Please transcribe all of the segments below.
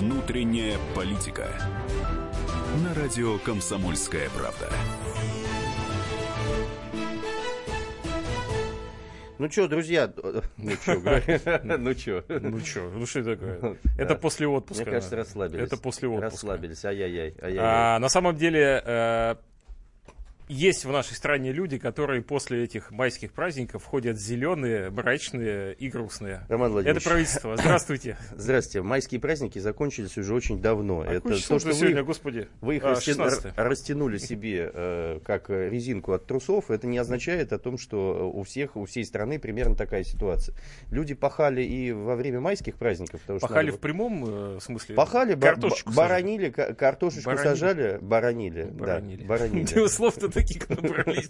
Внутренняя политика. На радио Комсомольская правда. Ну что, друзья, ну что, ну что, Ну что, ну что это такое? Это после отпуска. Мне кажется, расслабились. Это после отпуска. Расслабились, ай-яй-яй, ай-яй-яй. А, на самом деле, э, есть в нашей стране люди, которые после этих майских праздников ходят зеленые, мрачные и грустные. Роман Это Владимирович, правительство. Здравствуйте. здравствуйте. Майские праздники закончились уже очень давно. А Это то, что сегодня, вы, господи? вы их А, растя- 16. р- растянули себе э, как резинку от трусов, это не означает о том, что у всех, у всей страны примерно такая ситуация. Люди пахали и во время майских праздников. потому что Пахали надо в прямом э, смысле? Пахали, Картошечку сажали. баранили, ка- картошечку Баранили. сажали, баранили, Баранили. да, баранили. Ты таких набрались.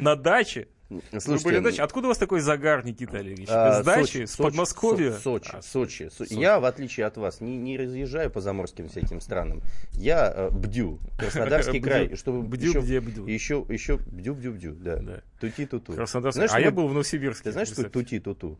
На даче? Были Слушайте, даче? Откуда у вас такой загар, Никита Олегович? а, С дачи? Сочи, С Подмосковья? Со- Сочи, А, Сочи, Со- Сочи. Я, в отличие от вас, не, не разъезжаю по заморским всяким странам. Я э, бдю. Краснодарский Бдю. край. Чтобы Бдю, еще, где бдю. Еще, еще бдю-бдю-бдю, да. Да. Тути-туту. Краснодарский. Знаешь, а я был в Новосибирске. Ты знаешь, что представьте. тути-туту?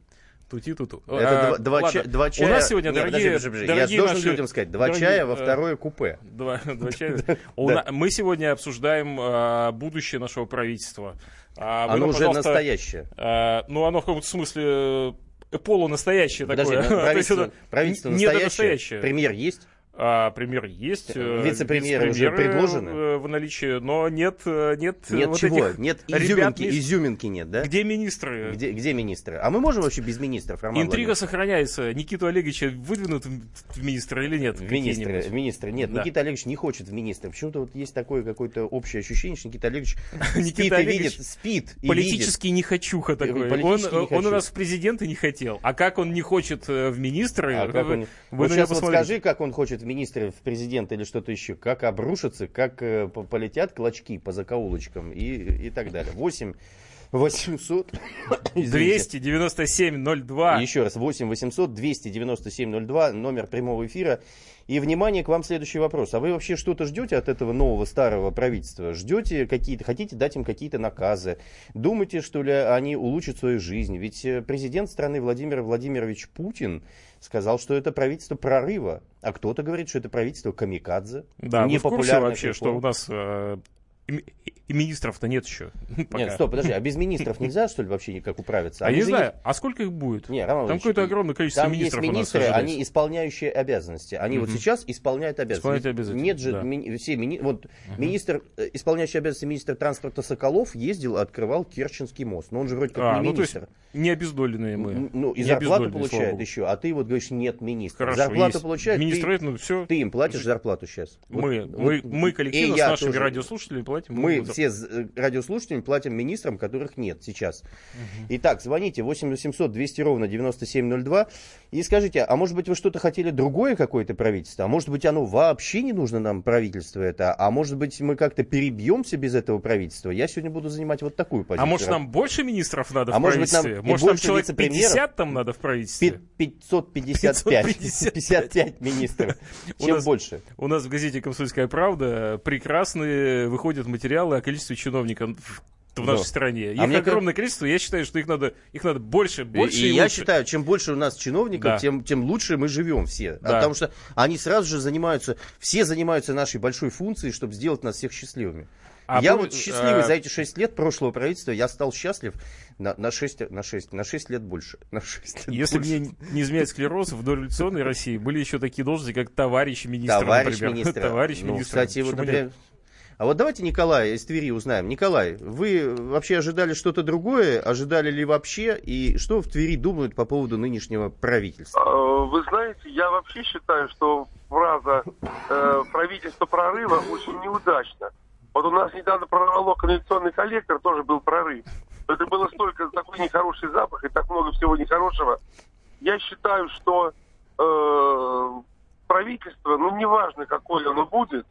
Тути-туту. Это А, два, ча- два чая. У нас сегодня, Нет, дорогие, подожди, подожди, дорогие Я должен наши- людям сказать, два дорогие, чая во э, второе купе. Два, два чая. Мы сегодня обсуждаем а, будущее нашего правительства. А Оно уже настоящее. а, ну, оно в каком-то смысле э, полунастоящее такое. ну, правительство, настоящее. Премьер есть? А, премьер есть. э, Вице-премьеры уже вице-премьеры, предложены? э, В наличии, но нет, э, нет, э, Нет вот чего? этих Нет ребят изюминки, из- изюминки нет, да? Где министры? Где, где министры? А мы можем вообще без министров, Роман Интрига Владимирович? сохраняется. Никиту Олеговича выдвинут в министры или нет? В министры, в министры. Нет, Да. Никита Олегович не хочет в министры. Почему-то вот есть такое какое-то общее ощущение, что Никита Олегович спит и видит, спит. Политический нехочуха такой. Он, у нас в президенты не хотел. А как он не хочет э, в министры? А вы, сейчас вот скажи, как он хочет в министры, в президента или что-то еще. Как обрушится, как э, по- полетят клочки по закоулочкам и, и так далее. 8 800... извините. 297-02. Еще раз, 8 800 297 02, номер прямого эфира. И, внимание, к вам следующий вопрос. А вы вообще что-то ждете от этого нового старого правительства? Ждете какие-то, хотите дать им какие-то наказы? Думаете, что ли, они улучшат свою жизнь? Ведь э, президент страны Владимир Владимирович Путин сказал, что это правительство прорыва. А кто-то говорит, что это правительство камикадзе. Да, вы в курсе вообще, что у нас э, и, министров-то нет еще? пока? Нет, стоп, подожди, а без министров нельзя, что ли, вообще никак управиться? А Они не же знаю, а сколько их будет? Не, Роман Там какое-то огромное количество Там есть министров у нас министры, они исполняющие обязанности. Они вот Мгм. сейчас исполняют обязанности. Исполняют обязанности, Нет же да. мини- все мини- вот министр, э, исполняющий обязанности министра транспорта Соколов ездил, открывал Керченский мост. Но он же вроде как А, не ну то есть министр. не обездоленные мы. Ну, и Не зарплату получает еще, а ты вот говоришь, нет министра. Хорошо, зарплату есть. получает, Министры, ты, ну все. ты им платишь зарплату сейчас. Мы, Вот- мы, вот- мы коллективно с я нашими тоже. радиослушателями платим. Мы ему за- все э, радиослушателям платим министрам, которых нет сейчас. Итак, звоните 8 800 200 ровно 9702 и скажите, а может быть вы что-то хотели другое какое-то правительство? А может быть оно вообще не нужно нам правительство это? А может быть мы как-то перебьемся без этого правительства? Я сегодня буду занимать вот такую позицию. А может нам больше министров надо А в может быть, нам правительстве? может нам человек вице-премьеров? 50 там надо в правительстве? Пи- 555, 555. 55 министров. У Чем нас- больше? У нас в газете «Комсомольская правда» прекрасные выходят материалы о количестве чиновников в нашей Да. стране. Их А мне как- огромное количество. Я считаю, что их надо, их надо больше, больше и, и, и я лучше. считаю, чем больше у нас чиновников, Да. тем, тем лучше мы живем все. А Да. Потому что они сразу же занимаются, все занимаются нашей большой функцией, чтобы сделать нас всех счастливыми. А я вы- вот счастливый а- за эти 6 лет прошлого правительства, я стал счастлив на, на, 6, на, 6, на 6 лет больше. На 6 лет Если больше. мне не изменяет склероз, в дореволюционной России были еще такие должности, как товарищ министра, Товарищ например. министра. Товарищ ну, министра. Кстати, вот, например, нет? А вот давайте Николая из Твери узнаем. Николай, вы вообще ожидали что-то другое? Ожидали ли вообще? И что в Твери думают по поводу нынешнего правительства? Э, Вы знаете, я вообще считаю, что фраза э, «правительство прорыва» очень неудачна. Вот у нас недавно прорвало канализационный коллектор, тоже был прорыв. Это было столько, такой нехороший запах и так много всего нехорошего. Я считаю, что э, правительство, ну неважно, какое оно будет,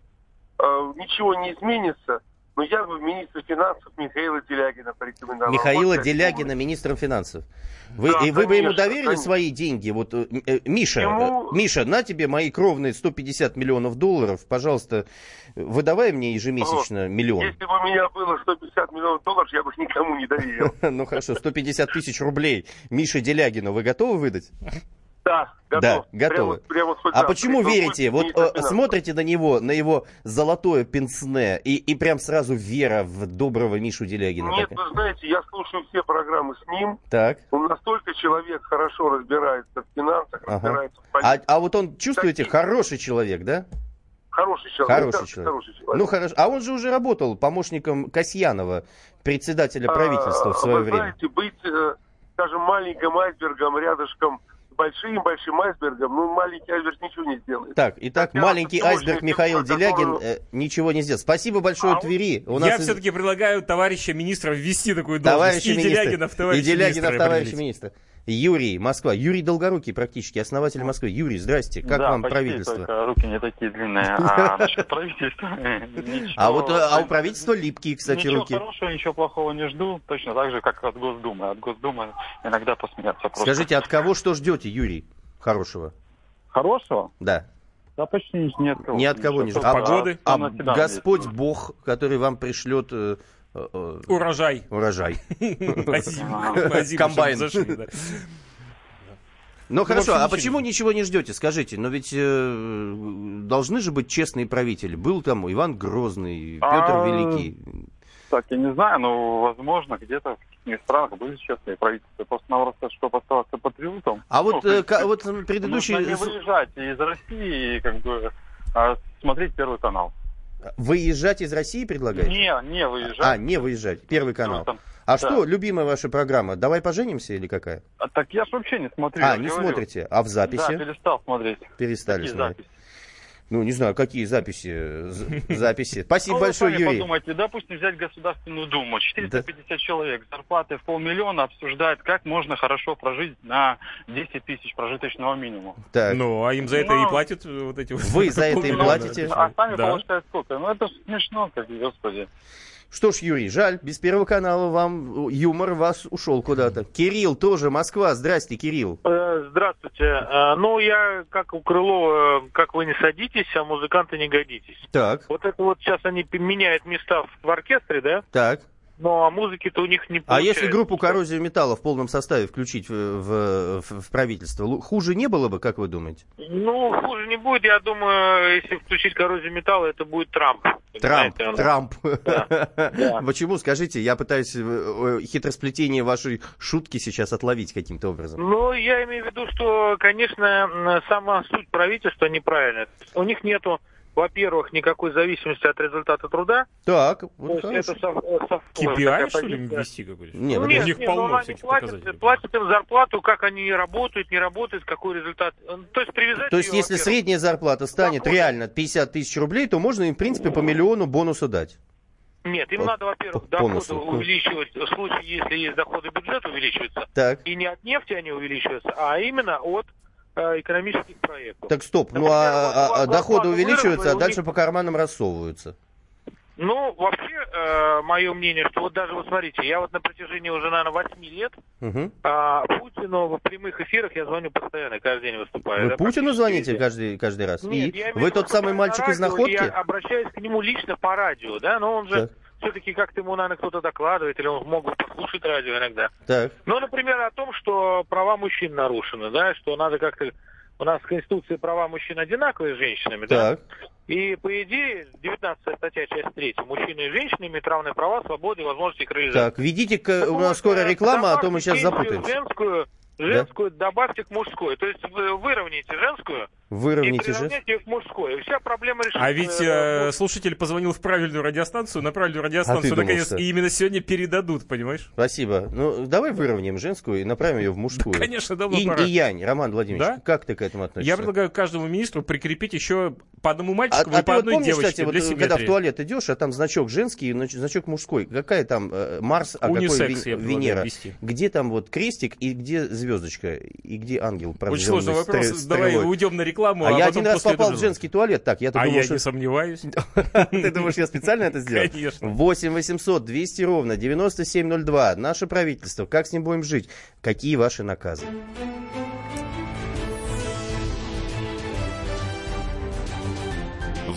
ничего не изменится, но я бы министра финансов Михаила Делягина порекомендовал. Михаила Вот Делягина, министром финансов. Вы, Да, и вы бы ему конечно, доверили конечно. свои деньги? Вот, э, э, Миша, Ему- э, Миша, на тебе мои кровные 150 миллионов долларов. Пожалуйста, выдавай мне ежемесячно миллион. Если бы у меня было 150 миллионов долларов, я бы никому не доверил. Ну хорошо, 150 тысяч рублей Мише Делягину вы готовы выдать? Да, готов. Да, Прямо готовы. прямо хоть А почему Ну, верите? Вот э, смотрите на него, на его золотое пенсне, и, и прям сразу вера в доброго Мишу Делягина. Нет, такая. вы знаете, я слушаю все программы с ним. Так. Он настолько человек хорошо разбирается в финансах, Ага. разбирается в А, политике. а вот он, чувствуете, Какие? хороший человек, да? Хороший человек. Хороший да, человек. Хороший человек. Ну хорошо. А он же уже работал помощником Касьянова, председателя правительства А, в свое вы время. знаете, быть, э, скажем, маленьким айсбергом рядышком с большим большим айсбергом, ну, маленький айсберг ничего не сделает. Так, итак, Я маленький айсберг Михаил Делягин которую- э, ничего не сделал. Спасибо большое А Твери. У Я нас из- все-таки предлагаю товарища министра ввести такую должность. товарища и министра. Делягина в и товарища Делягина в министра товарища министра. Юрий, Москва. Юрий Долгорукий практически, основатель Москвы. Юрий, здрасте. Как да, вам почти, правительство? только руки не такие длинные. А насчет правительства... ничего- А вот а у правительства липкие, кстати, Ничего руки. хорошего, ничего плохого не жду. Точно так же, как от Госдумы. От Госдумы иногда посмеяться просто. Скажите, от кого что ждете, Юрий? Хорошего. Хорошего? Да. Да почти ни, от кого. Ни от кого не Ничего. А, Погоды? а Господь. Бог, который вам пришлет э, Урожай. урожай. Озимых, Комбайн. Ну хорошо, а почему ничего не ждете? Скажите, но ведь э, должны же быть честные правители. Был там Иван Грозный, Петр А, Великий. Так, я не знаю, но, возможно, где-то в каких странах были честные правительства. Просто нам рассказать, чтобы оставаться патриотом. А Ну, вот, в э, вот предыдущий... Нужно не выезжать из России и как бы а, смотреть Первый канал. Выезжать из России предлагаете? Не, не выезжать. А, не выезжать. Первый канал. Там- А да. что, любимая ваша программа? Давай поженимся или какая? А, так я ж вообще не смотрю. А, не говорю. смотрите. А в Да, записи? перестал смотреть. Перестали Какие смотреть. записи? Ну, не знаю, какие записи. Записи. Спасибо Ну, большое, Юрий. подумайте, допустим, взять Государственную Думу. 450 человек, зарплаты в полмиллиона обсуждают, как можно хорошо прожить на 10 тысяч прожиточного минимума. Так. Ну, а им за это Ну, и платят э, вот эти вот... Вы за это им платите? А сами Да. получают сколько? Ну, это смешно, как, господи. Что ж, Юрий, жаль, без Первого канала вам э, юмор вас ушел куда-то. Кирилл тоже, Москва. Здрасте, Кирилл. Э, Здравствуйте. Э, Ну, я, как у Крылова, как вы не садитесь, а музыканты не годитесь. Так, Вот это вот сейчас они меняют места в оркестре, да? так. Ну, а музыки-то у них не А получается. если группу коррозию металла в полном составе включить в, в- в- правительство, хуже не было бы, как вы думаете? Ну, хуже не будет. Я думаю, если включить коррозию металла, это будет Трамп. Трамп, он- Трамп. да. Почему, скажите, я пытаюсь э, э, хитросплетение вашей шутки сейчас отловить каким-то образом. Ну, я имею в виду, что, конечно, сама суть правительства неправильная. У них нету, во-первых, никакой зависимости от результата труда. Так, То вот есть хорошо. это сов- э, KPI, такая что ли, ввести какой-то? Не, ну, у нет, них нет, ну, полно они всяких платят, платят им зарплату, как они работают, не работают, какой результат. Э, То есть привязать То есть, ее, если средняя зарплата станет Доходы. реально 50 тысяч рублей, то можно им, в принципе, по миллиону бонуса дать. Нет, им по- надо, во-первых, по доходы бонусу. увеличивать, в случае, если есть доходы, бюджет увеличивается. Так, И не от нефти они увеличиваются, а именно от э, экономических проектов. так стоп. Ну, Например, а, вот а- а зарплату доходы увеличиваются, а дальше них- по карманам рассовываются. Ну, вообще, э, мое мнение, что вот даже, вот смотрите, я вот на протяжении уже, наверное, 8 лет Мгм. а, Путину в прямых эфирах я звоню постоянно, каждый день выступаю. Вы да, Путину звоните каждый, каждый раз? Нет, И я вы тот самый мальчик на из радио, находки? Я обращаюсь к нему лично по радио, да, но он же Так. все-таки как-то ему, наверное, кто-то докладывает, или он мог бы послушать радио иногда. Так, Ну, например, о том, что права мужчин нарушены, да, что надо как-то... У нас в Конституции права мужчин одинаковые с женщинами, да? так. И, по идее, 19 статья, часть 3. Мужчины и женщины имеют равные права, свободы и возможности их реализовать. Так, ведите, к- у нас скоро реклама, а то мы сейчас запутаемся. Женскую, женскую добавьте к мужской. То есть вы выровняете женскую и Выровняйте же. приравняйте ее к мужской. И вся проблема решится. А ведь э, э, слушатель позвонил в правильную радиостанцию, на правильную радиостанцию думал, наконец, что? и именно сегодня передадут, понимаешь? Спасибо. Ну, давай выровняем женскую и направим ее в мужскую. Конечно, давно Инь пора. и янь, Роман Владимирович, Да? как ты к этому относишься? Я предлагаю каждому министру прикрепить еще по одному А, мальчику а и по ты вот одной помнишь, девочке кстати, вот, для э, когда в симметрии. туалет идешь, а там значок женский значок мужской. Какая там э, Марс, а Унисекс, какой я Вен- Венера? Где там вот крестик и где звездочка? И где ангел? Очень сложный вопрос. стре- Давай уйдем на рекламу, А, а, я один раз попал в женский туалет. Так, я-то А думал, я что... не сомневаюсь. Ты думаешь, я специально это сделал? Конечно. 8 800 200 ровно 9702. Наше правительство. Как с ним будем жить? Какие ваши наказы?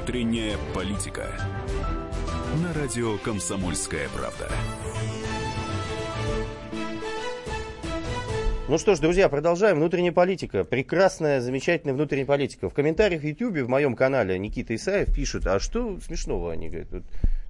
Внутренняя политика. На радио «Комсомольская правда». Ну что ж, друзья, продолжаем. Внутренняя политика. Прекрасная, замечательная внутренняя политика. В комментариях в YouTube, в моем канале Никита Исаев пишет, а что смешного? Они говорят, вот,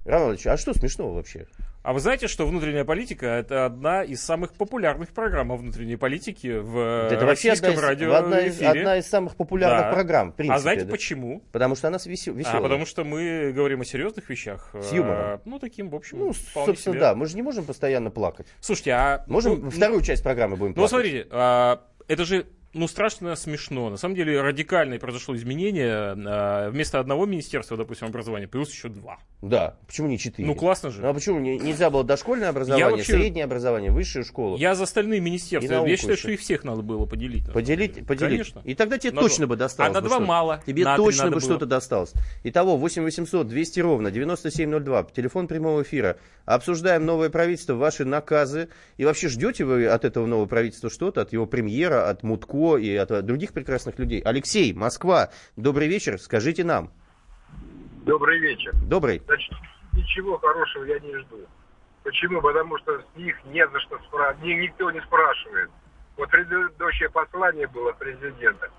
Иван а что смешного вообще? А вы знаете, что внутренняя политика это одна из самых популярных программ о внутренней политике в это российском одна из, одна из, одна из самых популярных да. программ. В принципе, а знаете да? почему? Потому что она веселая. А потому что мы говорим о серьезных вещах. С юмором. ну, таким, в общем, Ну, собственно, себе. да. Мы же не можем постоянно плакать. Слушайте, а... Можем ну, вторую часть программы будем ну, плакать. Ну, смотрите, а, это же ну, страшно смешно. На самом деле радикальное произошло изменение. А, вместо одного министерства, допустим, образования, плюс еще два. Да, почему не четыре? Ну, классно же. Ну, а почему не, нельзя было дошкольное образование, вообще, среднее образование, высшую школу? Я за остальные министерства. Я считаю, еще. что их всех надо было поделить. Поделить, поделить. Конечно. И тогда тебе на точно два. бы досталось. А на два бы мало. Тебе на точно бы что-то досталось. Итого, 8 800 200 ровно 9702, телефон прямого эфира. Обсуждаем новое правительство, ваши наказы. И вообще ждете вы от этого нового правительства что-то, от его премьера, от Мутко и от других прекрасных людей? Алексей, Москва, добрый вечер, скажите нам. Добрый вечер. Добрый. Значит, ничего хорошего я не жду. Почему? Потому что с них не за что спрашивать, никто не спрашивает. Вот предыдущее послание было президента.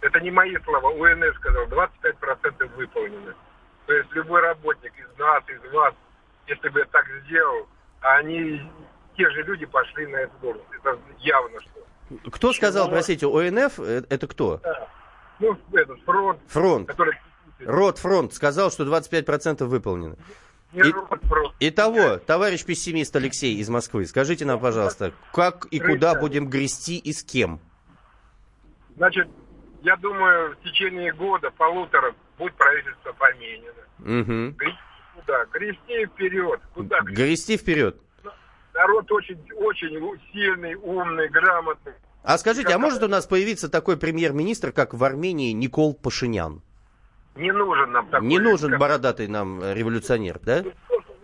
Это не мои слова, УНС сказал, 25% выполнены. То есть любой работник из нас, из вас, если бы я так сделал, а они, те же люди пошли на эту должность. Это явно что. Кто сказал, простите, ОНФ, э, это кто? Ну, этот фронт. Фронт. Который... Рот фронт сказал, что 25% выполнены. И, итого, товарищ пессимист Алексей из Москвы, скажите нам, пожалуйста, как и куда будем грести и с кем? Значит, я думаю, в течение года, полутора, будет правительство поменено. Угу куда? Грести вперед. Куда грести? Грести вперед. Народ очень, очень сильный, умный, грамотный. А скажите, а может у нас появиться такой премьер-министр, как в Армении Никол Пашинян? Не нужен нам такой. Не нужен бородатый нам революционер, да?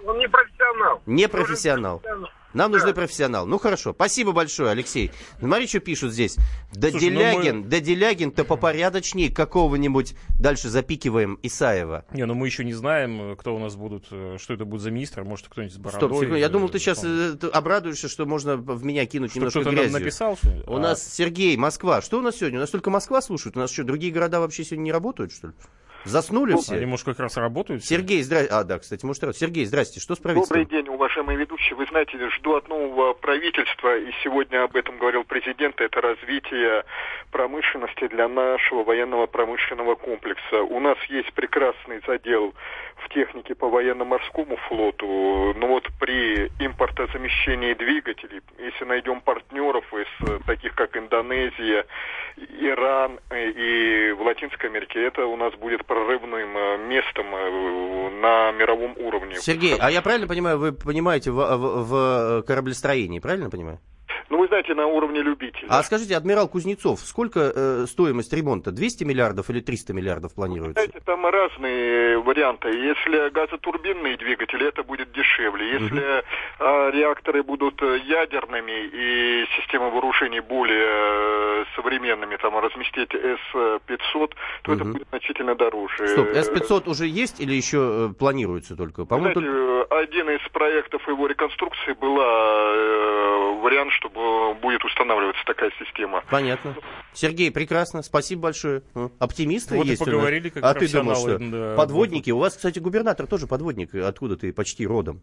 Он не профессионал. Не профессионал. профессионал. Нам да. нужны профессионалы. Ну хорошо, спасибо большое, Алексей. Смотри, что пишут здесь. Да Слушай, ну Делягин, мы... да Делягин-то попорядочнее какого-нибудь дальше запикиваем Исаева. Не, ну мы еще не знаем, кто у нас будут, э, что это будет за министр, может кто-нибудь с бородой. Стоп, секунду, я думал, ты сейчас э, обрадуешься, что можно в меня кинуть что, немножко грязью. Нам написал? У а... нас Сергей, Москва. Что у нас сегодня? У нас только Москва слушают. У нас что, другие города вообще сегодня не работают, что ли? Заснули все? Они, может, как раз работают. Сергей, здрасте. А, да, кстати, может, Сергей, здрасте. Что с правительством? Добрый день, уважаемые ведущие. Вы знаете, жду от нового правительства, и сегодня об этом говорил президент, это развитие промышленности для нашего военного промышленного комплекса. У нас есть прекрасный задел в технике по военно-морскому флоту, но вот при импортозамещении двигателей, если найдем партнеров из таких, как Индонезия, Иран и в Латинской Америке, это у нас будет прорывным э, местом э, на мировом уровне. Сергей, а я правильно понимаю, вы понимаете в, в, в кораблестроении, правильно понимаю? Ну, вы знаете, на уровне любителей. А скажите, адмирал Кузнецов, сколько э, стоимость ремонта? 200 миллиардов или 300 миллиардов планируется? Знаете, там разные варианты. Если газотурбинные двигатели, это будет дешевле. Если угу. э, реакторы будут ядерными и системы вооружений более э, современными, там разместить С-500, то угу. это будет значительно дороже. Стоп, С-500 уже есть или еще э, планируется только? По-моему, Знаете, только... один из проектов его реконструкции была э, вариант, чтобы будет устанавливаться такая система. Понятно. Сергей, прекрасно. Спасибо большое. Оптимисты вот есть и поговорили, как А ты думал, что да, подводники? У вас, кстати, губернатор тоже подводник. Откуда ты почти родом?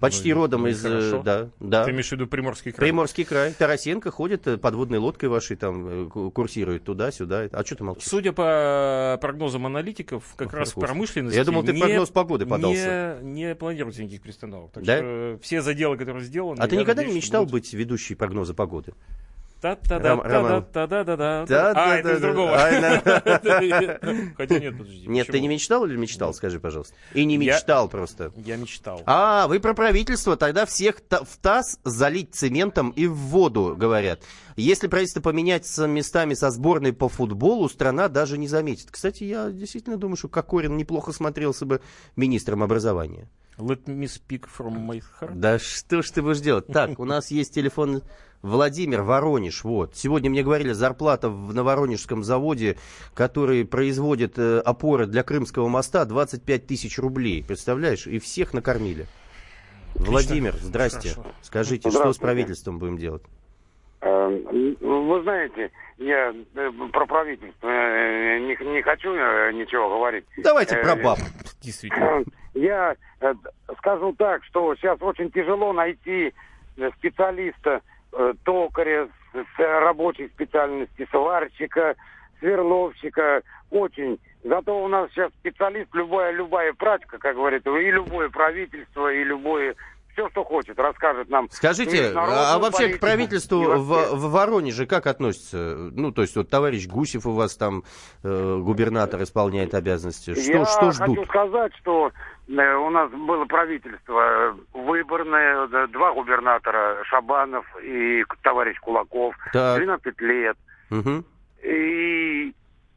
Почти ну, родом ну, из... Хорошо. Да, да. Ты имеешь в виду Приморский край? Приморский край. Тарасенко ходит э, подводной лодкой вашей, там, э, курсирует туда-сюда. А что ты молчишь? Судя по прогнозам аналитиков, как Ох, раз промышленность... Я думал, ты не, прогноз погоды подался. Не, не планируется никаких пристановок. Так да? что все заделы, которые сделаны... А ты никогда надеюсь, не мечтал будут... быть ведущей прогноза погоды? А, это из другого. Ай, Хотя нет, подожди. Нет, ты не мечтал или мечтал, скажи, пожалуйста. И не мечтал просто. Я мечтал. А, вы про правительство, тогда всех в таз залить цементом и в воду, говорят. Если правительство поменяется местами со сборной по футболу, страна даже не заметит. Кстати, я действительно думаю, что Кокорин неплохо смотрелся бы министром образования. Let me speak from my heart. Да что ж ты будешь делать? Так, у нас есть телефон Владимир Воронеж. Вот. Сегодня мне говорили, зарплата в Новоронежском заводе, который производит э, опоры для Крымского моста, 25 тысяч рублей. Представляешь? И всех накормили. Владимир, здрасте. Хорошо. Скажите, что с правительством будем делать? Э, Вы знаете, я э, про правительство э, не, не хочу ничего говорить. Давайте про баб. Действительно. Я скажу так, что сейчас очень тяжело найти специалиста, токаря с, рабочей специальности, сварщика, сверловщика. Очень. Зато у нас сейчас специалист, любая, любая прачка, как говорит, и любое правительство, и любое все, что хочет, расскажет нам. Скажите, а вообще к политику. правительству И в, вообще- в Воронеже как относится? Ну, то есть вот товарищ Гусев у вас там э, губернатор исполняет обязанности. Что, Я что хочу ждут? сказать, что э, у нас было правительство э, выборное, да, два губернатора, Шабанов и к- товарищ Кулаков, Так. 12 лет. Мгм. И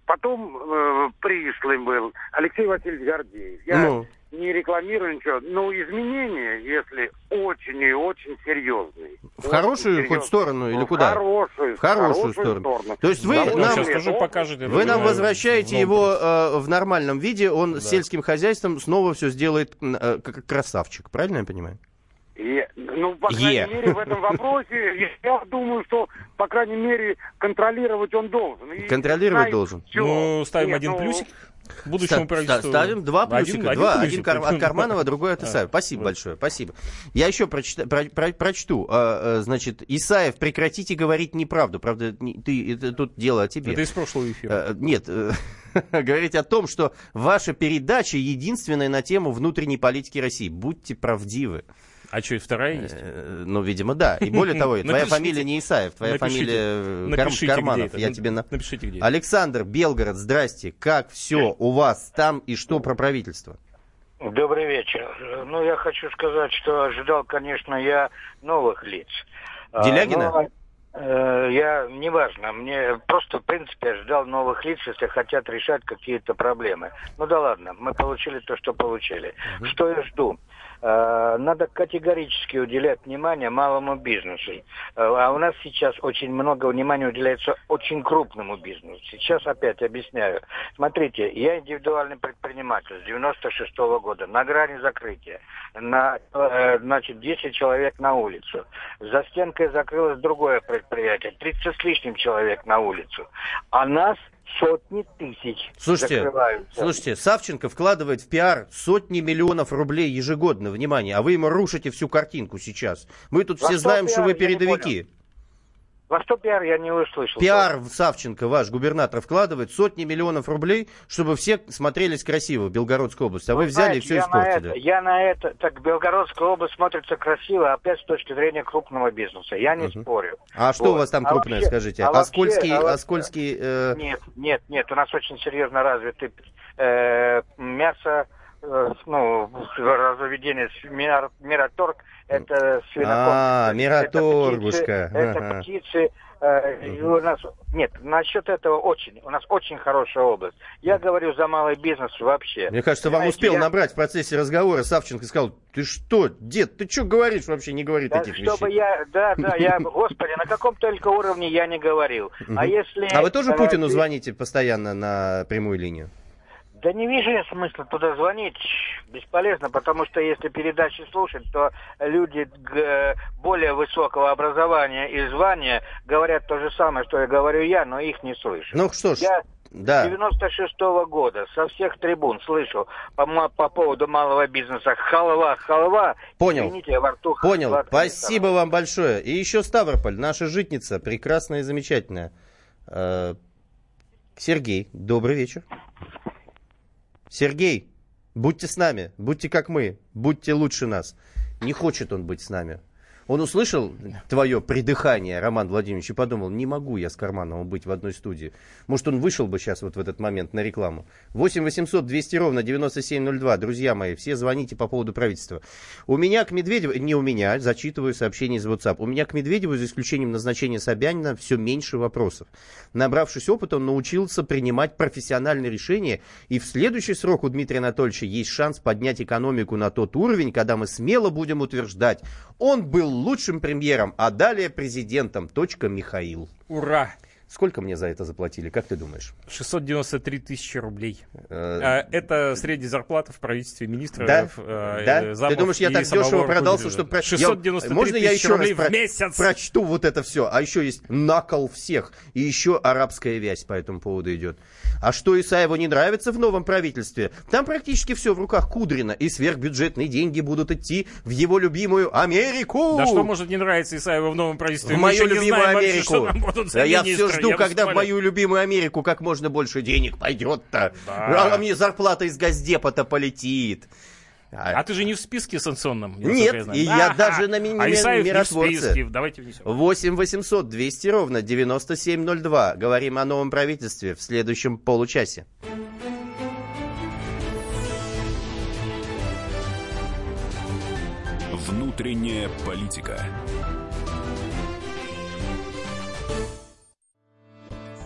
потом э, пришлый был Алексей Васильевич Гордеев. Я Ну. Не рекламирую ничего, но изменения, если очень и очень серьезные. В хорошую хоть сторону или В куда? хорошую, В хорошую сторону. То есть вы Довольно нам- Сейчас тоже покажет. Вы нам возвращаете в его э, в нормальном виде, он с сельским хозяйством снова все сделает э, как красавчик, правильно я понимаю? Е- ну, по крайней Е. мере, в этом вопросе, я думаю, что, по крайней мере, контролировать он должен. И Контролировать знает должен. всё. Ну, ставим Нет, один ну, плюсик будущему Ста- правительству. Ставим два Один- плюсика. один два. Один кар- от? Карманова, другой от Исаева. Спасибо большое, спасибо. Я еще прочита- про- про- прочту. А, а, Значит, Исаев, прекратите говорить неправду. Правда, не- ты, это тут дело о тебе. Это из прошлого эфира. Э, Нет, э, говорить о том, что ваша передача единственная на тему внутренней политики России. Будьте правдивы. А что, и вторая есть? Э, Ну, видимо, да. И более того, твоя фамилия не Исаев, твоя фамилия э, Карманов. Я тебе на... Напишите, где. Александр, Белгород, здрасте. Как все у вас там и что про правительство? Добрый вечер. Ну, я хочу сказать, что ожидал, конечно, я новых лиц. А, Делягина? но, э, я, неважно, мне просто, в принципе, ожидал новых лиц, если хотят решать какие-то проблемы. Ну да ладно, мы получили то, что получили. Что я жду? Э, Надо категорически уделять внимание малому бизнесу. Э, А у нас сейчас очень много внимания уделяется очень крупному бизнесу. Сейчас опять объясняю. Смотрите, я индивидуальный предприниматель с 96 года, на грани закрытия. На, э, значит, 10 человек на улицу. За стенкой закрылось другое предприятие, 30 с лишним человек на улицу. А нас сотни тысяч Слушайте, закрываются. слушайте, Савченко вкладывает в пиар сотни миллионов рублей ежегодно, внимание, а вы ему рушите всю картинку сейчас. Мы тут Во все что знаем, что пиар, вы я не передовики. Во что пиар я не услышал. Пиар в Савченко, ваш губернатор, вкладывает сотни миллионов рублей, чтобы все смотрелись красиво в Белгородской области. А вы Ну, взяли и знаете, все я на испортили. это- я на это, так Белгородская область смотрится красиво, опять с точки зрения крупного бизнеса. Я не спорю. А что Вот. у вас там А крупное, вообще- скажите? а Оскольский, а вообще- Оскольский, э, Нет, нет, нет, у нас очень серьезно развитый э, мясо, э, ну, разведение Мираторг, это свинокомплекс. А, Мираторгушка. Это птицы. э, у нас, нет, насчет этого очень, у нас очень хорошая область. Я говорю за малый бизнес вообще. Мне кажется, вам Понимаете, успел я- набрать в процессе разговора Савченко и сказал, ты что, дед, ты что говоришь вообще, не говори Да, таких чтобы вещей. я, да, да, я, господи, на каком только уровне я не говорил. А если... А вы тоже э, Путину звоните постоянно на прямую линию? Да не вижу я смысла туда звонить. Бесполезно, потому что если передачи слушать, то люди более высокого образования и звания говорят то же самое, что я говорю я, но их не слышу. Ну что ж, Я да. с 96 года со всех трибун слышу по, по поводу малого бизнеса халва, халва. Понял. Извините, во рту Понял. сладкое Спасибо вам большое. И еще Ставрополь, наша житница, прекрасная и замечательная. Э, Сергей, добрый вечер. Сергей, будьте с нами, будьте как мы, будьте лучше нас. Не хочет он быть с нами. Он услышал твое придыхание, Роман Владимирович, и подумал, не могу я с Кармановым быть в одной студии. Может, он вышел бы сейчас вот в этот момент на рекламу. 8 800 200 ровно 9702. Друзья мои, все звоните по поводу правительства. У меня к Медведеву, не у меня, зачитываю сообщение из WhatsApp. У меня к Медведеву, за исключением назначения Собянина, все меньше вопросов. Набравшись опыта, он научился принимать профессиональные решения. И в следующий срок у Дмитрия Анатольевича есть шанс поднять экономику на тот уровень, когда мы смело будем утверждать, он был лучшим премьером, а далее президентом. Точка Михаил. Ура! Сколько мне за это заплатили, как ты думаешь? 693 тысячи рублей. Э, А, Это средняя зарплата в правительстве министра. Да? э, Да? э, замов Ты думаешь, я так дешево продался, руководителя. что... про- 693 Я- Можно я еще раз про- в месяц? прочту вот это все? А еще есть накол всех. И еще арабская вязь по этому поводу идет. А что Исаеву не нравится в новом правительстве? Там практически все в руках Кудрина. И сверхбюджетные деньги будут идти в его любимую Америку. Да что может не нравиться Исаеву в новом правительстве? в мою любимую знаем вообще, Америку. что там будут я все жду, Я когда в мою любимую Америку как можно больше денег пойдет-то. Да. А мне зарплата из Газдепа-то полетит. А ты же не в списке санкционном? Нет, насколько знаю. и я Ага. даже на ми- А ми- Исаев не в миротворце. списке. Давайте внесем. 8 800 200 ровно 9702. Говорим о новом правительстве в следующем получасе. Внутренняя политика.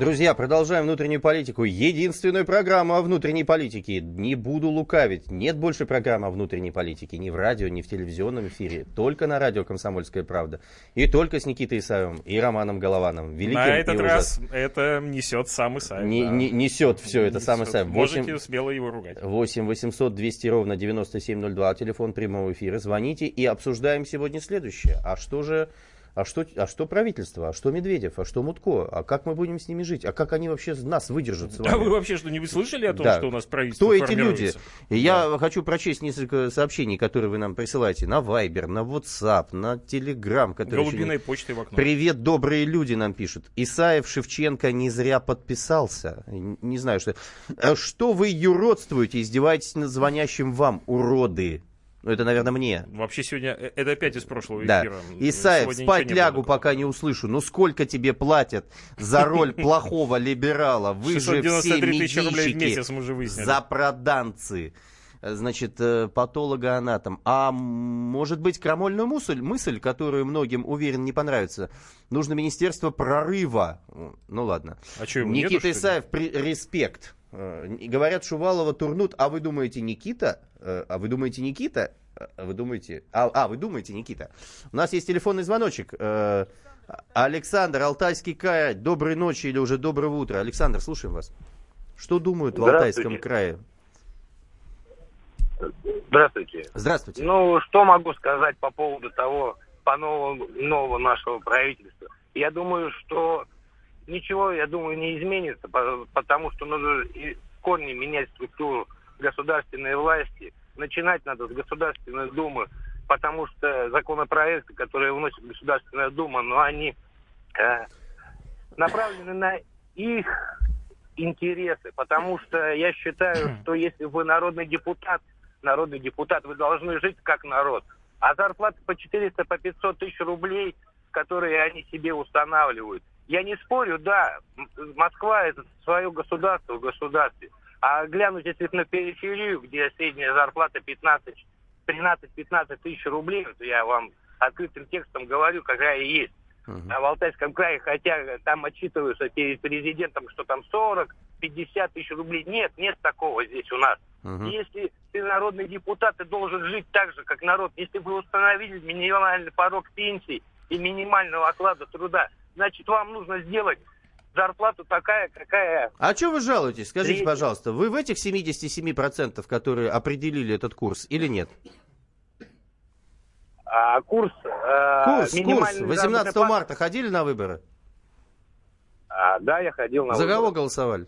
Друзья, продолжаем внутреннюю политику. Единственную программу о внутренней политике. Не буду лукавить. Нет больше программы о внутренней политике. Ни в радио, ни в телевизионном эфире. Только на радио «Комсомольская правда». И только с Никитой Исаевым иРоманом Головановым. Великим На и этот раз это несет сам Исаев. Не- да. не- несет все это Несет. сам Исаев. Можете Восемь- смело его ругать. 8 800 200 ровно 9702, телефон прямого эфира. Звоните и обсуждаем сегодня следующее. А что же, а что, а что правительство, а что Медведев, а что Мутко, а как мы будем с ними жить, а как они вообще нас выдержат с А вами? вы вообще что-нибудь слышали о том, Да. что у нас правительство Кто эти люди? И Я хочу прочесть несколько сообщений, которые вы нам присылаете на Viber, на WhatsApp, на Telegram. Голубиной не- почтой в окно. Привет, добрые люди нам пишут. Исаев Шевченко не зря подписался. Не знаю, что. А Что вы юродствуете, издеваетесь над звонящим вам, уроды? Ну, это, наверное, мне. Вообще сегодня, э, это опять из прошлого Да. эфира. Исаев, Сегодня спать лягу, было. пока не услышу. Ну сколько тебе платят за роль плохого либерала? Вы же все 693 тысячи рублей в медийщики, месяц мы уже выяснили. запроданцы. Значит, э, патологоанатом. А может быть, крамольную мысль, мысль, которую многим, уверен, не понравится. Нужно Министерство прорыва. Ну ладно. А что, нету, Никита ли? Исаев, при- респект. Э, Говорят, Шувалова турнут, а вы думаете Никита? Э, А вы думаете Никита? Э, А вы думаете... А, а, вы думаете Никита? У нас есть телефонный звоночек. Александр, Алтайский край, доброй ночи или уже доброго утра. Александр, слушаем вас. Что думают в Алтайском крае? Здравствуйте. Здравствуйте. Ну, что могу сказать по поводу того, по новому, нового нашего правительства? Я думаю, что ничего, я думаю, не изменится, по- потому что нужно и в корне менять структуру государственной власти. Начинать надо с Государственной Думы, потому что законопроекты, которые вносит Государственная Дума, но они э, направлены на их интересы, потому что я считаю, что если вы народный депутат, народный депутат, вы должны жить как народ. А зарплаты по 400, по 500 тысяч рублей, которые они себе устанавливают. Я не спорю, да, Москва это свое государство в государстве. А глянуть, если на периферию, где средняя зарплата 15, 13-15 тысяч рублей, то я вам открытым текстом говорю, какая есть. А в Алтайском крае, хотя там отчитываются перед президентом, что там 40, 50 тысяч рублей. Нет, нет такого здесь у нас. Мгм. Если ты народный депутат, ты должен жить так же, как народ. Если вы установили минимальный порог пенсии и минимального оклада труда, значит, вам нужно сделать зарплату такая, какая... А что вы жалуетесь? Скажите, пожалуйста, вы в этих 77%, которые определили этот курс или нет? А, курс... э, Курс, курс. минимальной 18 заработной платы- марта ходили на выборы? А, да, я ходил на За выборы. кого голосовали?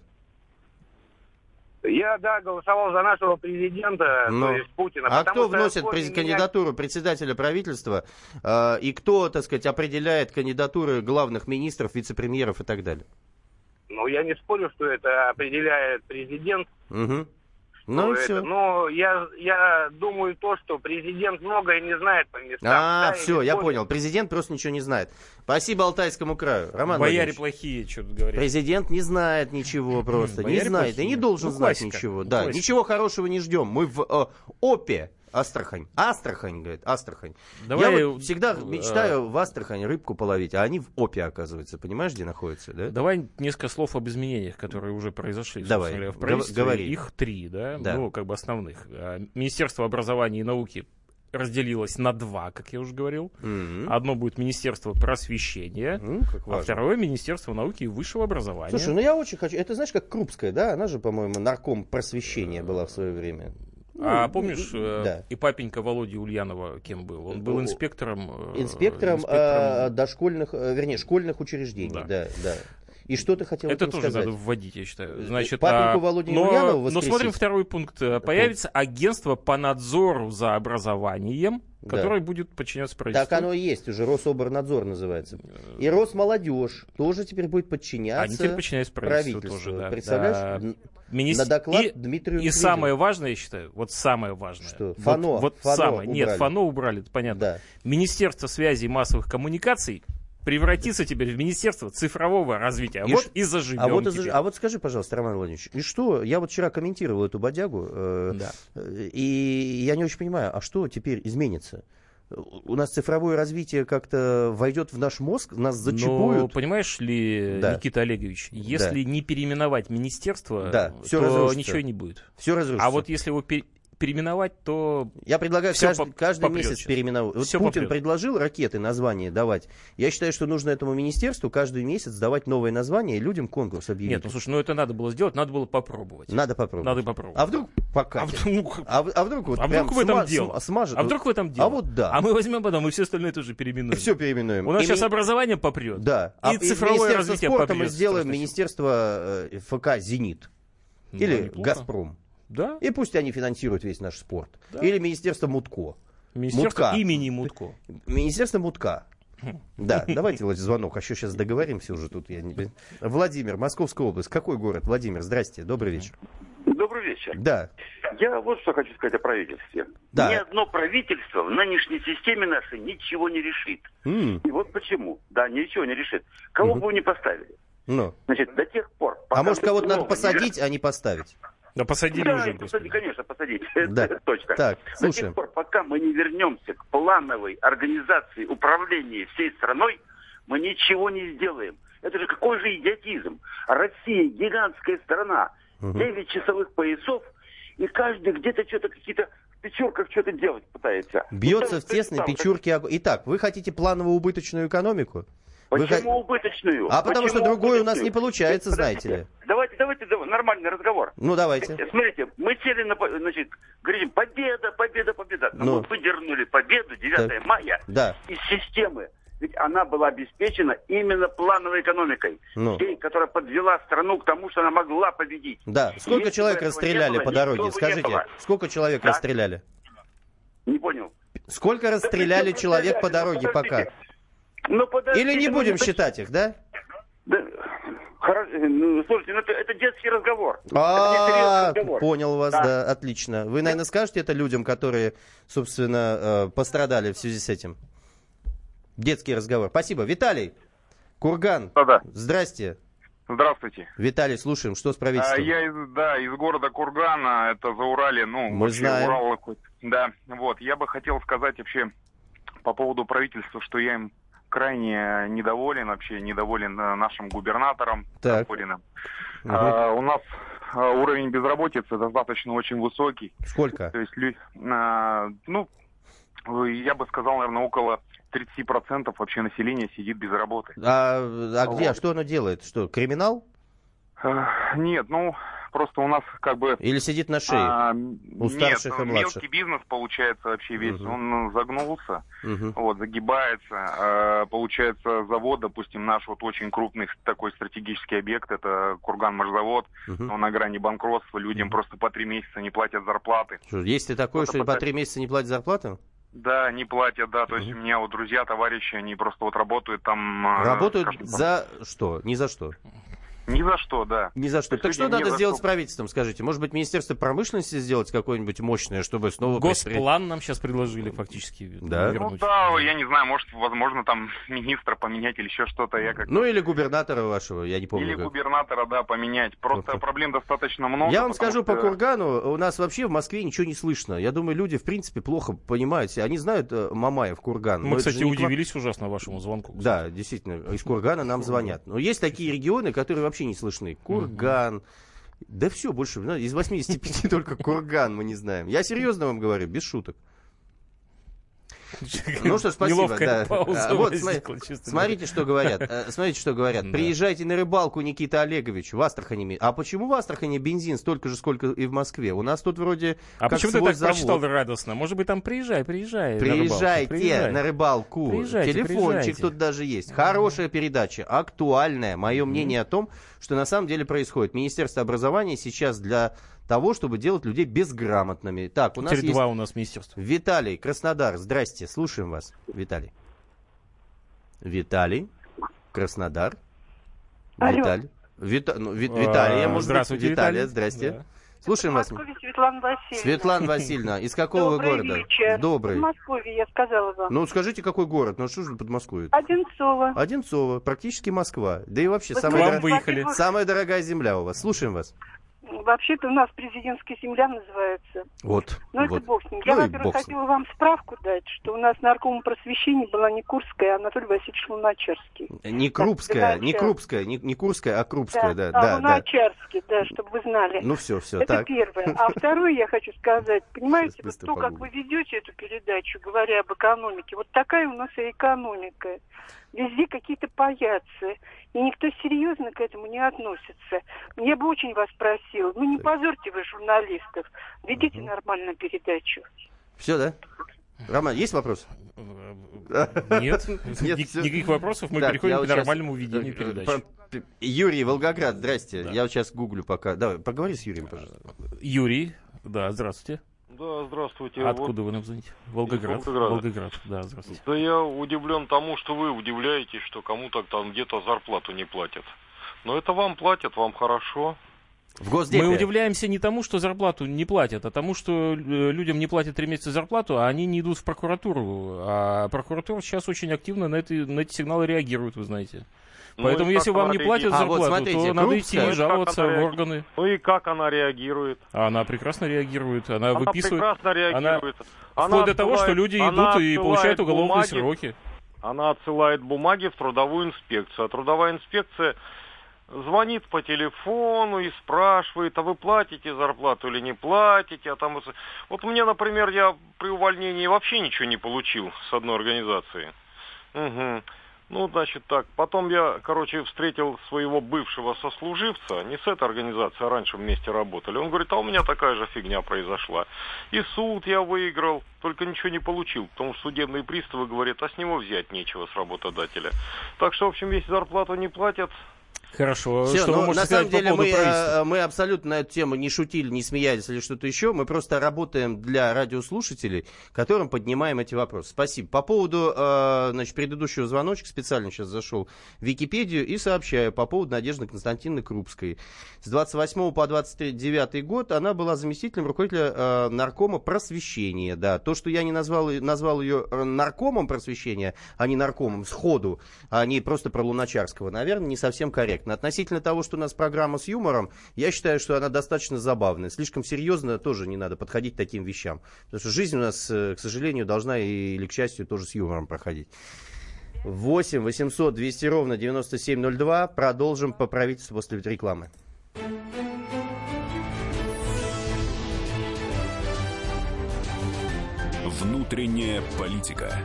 Я, да, голосовал за нашего президента, Ну. то есть Путина. А кто вносит през- меня- кандидатуру председателя правительства э, и кто, так сказать, определяет кандидатуры главных министров, вице-премьеров и так далее? Ну, я не спорю, что это определяет президент. Мгм. Ну, Ну и это- все. но я, я думаю то, что президент многое не знает по местам. А, Да, все, я понял. Президент просто ничего не знает. Спасибо Алтайскому краю. Роман Бояре Владимирович. плохие, что тут говорят. Президент не знает ничего просто, не знает и плохие. не должен Ну, знать классика. ничего. Ну, Да, классика. ничего хорошего не ждем. Мы в э, ОПЕ. Астрахань. Астрахань, говорит, Астрахань. Давай, Я вот всегда э, мечтаю в Астрахань рыбку половить, а они в ОПЕ, оказывается. Понимаешь, где находятся, да? Давай несколько слов об изменениях, которые уже произошли Давай, говоря, в правительстве. говори. Их три, да, Да. ну, как бы основных. А, Министерство образования и науки разделилось на два, как я уже говорил. Мгм. Одно будет Министерство просвещения, как а важно. второе Министерство науки и высшего образования. Слушай, ну я очень хочу. Это знаешь, как Крупская, да? Она же, по-моему, нарком просвещения была в свое время. А Ну, помнишь, э, да. и папенька Володи Ульянова кем был? Он был Ну, инспектором... э, Инспектором, инспектором- э, дошкольных, э, вернее, школьных учреждений. Да. Да, да. И что ты хотел Это тоже сказать? надо вводить, я считаю. Значит, Папеньку а, Володю но, Ульянова но воскресить? смотрим второй пункт. Э, Появится агентство по надзору за образованием, Да. которое будет подчиняться правительству. Так оно и есть, уже Рособорнадзор называется. И Росмолодежь тоже теперь будет подчиняться Они теперь подчиняются правительству тоже, да. Представляешь? Да. Министр- На доклад и, Дмитрию и Медведеву. самое важное, я считаю, вот самое важное. Что? Вот- Фано, Вот, фано самое. Нет, убрали. фано убрали, это понятно. Да. Министерство связи и массовых коммуникаций превратится теперь в Министерство цифрового развития. И вот ш- и заживем А вот, теперь. а вот скажи, пожалуйста, Роман Владимирович, и что, я вот вчера комментировал эту бодягу, э, Да. э, и я не очень понимаю, а что теперь изменится? У нас цифровое развитие как-то войдет в наш мозг, нас Но зачипуют? понимаешь ли, Да. Никита Олегович, если не переименовать министерство, Да, всё то разрушится. ничего не будет. Все разрушится. А вот если его пе- переименовать, то Я предлагаю всё каждый, поп- каждый попрёт месяц сейчас. переименовать. Вот Всё Путин попрёт. предложил ракеты название давать. Я считаю, что нужно этому министерству каждый месяц давать новое название и людям конкурс объявить. Нет, ну слушай, ну это надо было сделать, надо было попробовать. Надо попробовать. Надо попробовать. А вдруг пока? А вдруг, А, а вдруг вот а вдруг в этом сма- дело? см- смажет? А вдруг в этом дело? А вот да. А мы возьмем потом и все остальное тоже переименуем. Все переименуем. У нас И сейчас ми- образование попрет. Да. И А цифровое развитие спорта мы попрет. сделаем Страшно. Министерство э, ФК «Зенит». Ну, Или неплохо. «Газпром». Да. И пусть они финансируют весь наш спорт. Да. Или Министерство Мутко. Министерство Мутка. имени Мутко. Министерство Мутка. Да, давайте звонок, а еще сейчас договоримся уже тут. Я не... Владимир, Московская область. Какой город? Владимир, здрасте, добрый вечер. Добрый вечер. Да, Я вот что хочу сказать о правительстве. Да. Ни одно правительство в нынешней системе нашей ничего не решит. М, И вот почему. Да, ничего не решит. Кого Мгм. бы вы ни поставили. ну. Значит, до тех пор... А может, кого-то надо нового не посадить, а не поставить? Да посадили Да, уже, и господи. посади- конечно, посадить. Да. Точно. Так, До слушаем. тех пор, пока мы не вернемся к плановой организации управления всей страной, мы ничего не сделаем. Это же какой же идиотизм. Россия гигантская страна. 9 часовых поясов, и каждый где-то что-то какие-то в печурках что-то делать пытается. Бьется Ну, в тесной там, печурке. Итак, вы хотите планово-убыточную экономику? Вы Почему хо- убыточную? А потому что Почему другое у нас не убыточную? получается, знаете ли. Давайте, давайте, давай, нормальный разговор. Ну, давайте. Смотрите, мы сели на, значит, говорим, победа, победа, победа. Но Ну. мы выдернули победу 9 Так. мая Да. из системы. Ведь она была обеспечена именно плановой экономикой, Ну. той, которая подвела страну к тому, что она могла победить. Да. Сколько Если человек расстреляли было, по дороге? Скажите, сколько человек Да. расстреляли? Не понял. Сколько расстреляли Да, человек по дороге пока? Подождите. Ну, Или не ну, будем это- считать их, да? Да, ну, слушайте, ну это, это детский разговор. А, разговор. понял вас, Да. да, отлично. Вы, наверное, скажете это людям, которые, собственно, э, пострадали в связи с этим? Детский разговор. Спасибо. Виталий, Курган, Да-да. здрасте. Здравствуйте. Виталий, слушаем, что с А, правительством? Я из, да, из города Кургана, это за Урале, ну, Мы вообще знаем. Урал. Да, вот, я бы хотел сказать вообще по поводу правительства, что я им крайне недоволен, вообще недоволен э, нашим губернатором Так. А, у нас а, уровень безработицы достаточно очень высокий. Сколько? То есть, а, ну, я бы сказал, наверное, около 30% вообще населения сидит без работы. А, а где? А Вот. что оно делает? Что, криминал? Э, Нет, ну, просто у нас как бы... Или сидит на шее? а, у старших нет, и младших? мелкий бизнес, получается, вообще весь, Мгм. он ну, загнулся, Мгм. вот, загибается. А, Получается, завод, допустим, наш вот очень крупный такой стратегический объект, это Курган-Машзавод, Мгм. он на грани банкротства, людям просто по три месяца не платят зарплаты. Что, есть и такое, что по три месяца не платят зарплату? Да, не платят, да, то есть у меня вот друзья, товарищи, они просто вот работают там... а, Работают скажем за что? Ни за что. Ни за что, да. Ни за что. То Так что надо сделать что- с правительством, скажите? Может быть, Министерство промышленности сделать какое-нибудь мощное, чтобы снова... Госплан нам сейчас предложили фактически Да? Ну вернуть. да, я не знаю, может, возможно, там министра поменять или еще что-то, я как Ну или губернатора вашего, я не помню. Или как. губернатора, да, поменять. Просто проблем достаточно много. Я вам скажу по что- Кургану, у нас вообще в Москве ничего не слышно. Я думаю, люди, в принципе, плохо понимают. Они знают э, Мамаев, Курган. Мы, кстати, удивились ужасно вашему звонку. Да, действительно, из Кургана нам звонят. Но есть такие регионы, которые вообще не слышны. Курган. Да все, больше, ну, из 85 только Курган мы не знаем. Я серьезно вам говорю, без шуток. Ну что, спасибо. Да. А, вот, возникла, честно смотрите, что говорят. Э, Смотрите, что говорят. Приезжайте на рыбалку, Никита Олегович, в Астрахани. А почему в Астрахани бензин столько же, сколько и в Москве? У нас тут вроде А почему ты так завод. прочитал радостно? Может быть, там приезжай, приезжай. Приезжайте приезжай. на рыбалку. Приезжайте, Телефончик приезжайте. тут даже есть. Хорошая передача, актуальная. Мое мнение о том, что на самом деле происходит. Министерство образования сейчас для того, чтобы делать людей безграмотными. Так, у нас Теперь есть... два у нас министерства. Виталий, Краснодар, здрасте, слушаем вас. Виталий. Виталий, Краснодар. Алло. Виталий. Вита... ну, Ви- Виталия, А, может быть. здравствуйте, Виталия, Виталий. здрасте. Да. Слушаем вас. Светлана Васильевна. Светлана Васильевна, из какого Добрый города? вечер. Добрый. Подмосковье, я сказала вам. Ну, скажите, какой город? Ну, что же Подмосковье? Одинцово. Одинцово, практически Москва. Да и вообще, Вы самая, знаете, выехали. самая дорогая земля у вас. Слушаем вас. Вообще-то у нас президентская земля называется. Вот. Ну, вот. это бог с ним. Я, Ну во-первых, хотела вам справку дать, что у нас нарком просвещения была не Курская, а Анатолий Васильевич Луначарский. Не Крупская, не Луначарский. Крупская, не, не Курская, а Крупская, да, а да, да. Луначарский, да, чтобы вы знали. Ну все, все, Это так. первое. А второе я хочу сказать, понимаете, вот то, как вы ведете эту передачу, говоря об экономике, вот такая у нас и экономика. Везде какие-то паяцы. И никто серьезно к этому не относится. Я бы очень вас просила, ну не позорьте вы журналистов, ведите нормально передачу. Все, да? Роман, есть вопрос? Нет, Нет, Ни- всё. никаких вопросов, мы Так, переходим к нормальному ведению э, передачи. Юрий, Волгоград, здрасте. Я вот сейчас гуглю пока. Давай, поговори с Юрием, пожалуйста. Юрий, да, здравствуйте. Да, здравствуйте. Откуда вы нам звоните? Волгоград. Из Волгограда. Волгоград, да, здравствуйте. Да я удивлен тому, что вы удивляетесь, что кому-то там где-то зарплату не платят. Но это вам платят, вам хорошо. В Госдепе. Мы удивляемся не тому, что зарплату не платят, а тому, что э, людям не платят три месяца зарплату, а они не идут в прокуратуру. А прокуратура сейчас очень активно на, эти на эти сигналы реагирует, вы знаете. Ну Поэтому, если вам не платят реагирует? А, вот зарплату, смотрите, то надо идти и жаловаться в органы. Ну и как она реагирует? А она прекрасно реагирует, она, Она выписывает. прекрасно реагирует. Она, Она вплоть до того, что люди идут и получают уголовные бумаги. сроки. Она отсылает бумаги в трудовую инспекцию. А трудовая инспекция звонит по телефону и спрашивает, а вы платите зарплату или не платите? А там... вот- Вот мне, например, я при увольнении вообще ничего не получил с одной организации. Мгм. Ну, значит так. Потом я, короче, встретил своего бывшего сослуживца, не с этой организацией, а раньше вместе работали. Он говорит, а у меня такая же фигня произошла. И суд я выиграл, только ничего не получил, потому что судебные приставы говорят, а с него взять нечего с работодателя. Так что, в общем, если зарплату не платят, Хорошо. Всё, что вы ну, можете на самом по деле поводу мы, э, мы абсолютно на эту тему не шутили, не смеялись или что-то еще. Мы просто работаем для радиослушателей, которым поднимаем эти вопросы. Спасибо. По поводу э, значит, предыдущего звоночка, специально сейчас зашел в Википедию и сообщаю по поводу Надежды Константиновны Крупской. С 28 по 29 год она была заместителем руководителя э, наркома просвещения. Да. То, что я не назвал, назвал ее наркомом просвещения, а не наркомом сходу, а не просто про Луначарского, наверное, не совсем корректно. Относительно того, что у нас программа с юмором, я считаю, что она достаточно забавная. Слишком серьезно тоже не надо подходить к таким вещам. Потому что жизнь у нас, э, к сожалению, должна или к счастью тоже с юмором проходить. 8 800 200 ровно 9702. Продолжим по правительству после рекламы. Внутренняя политика.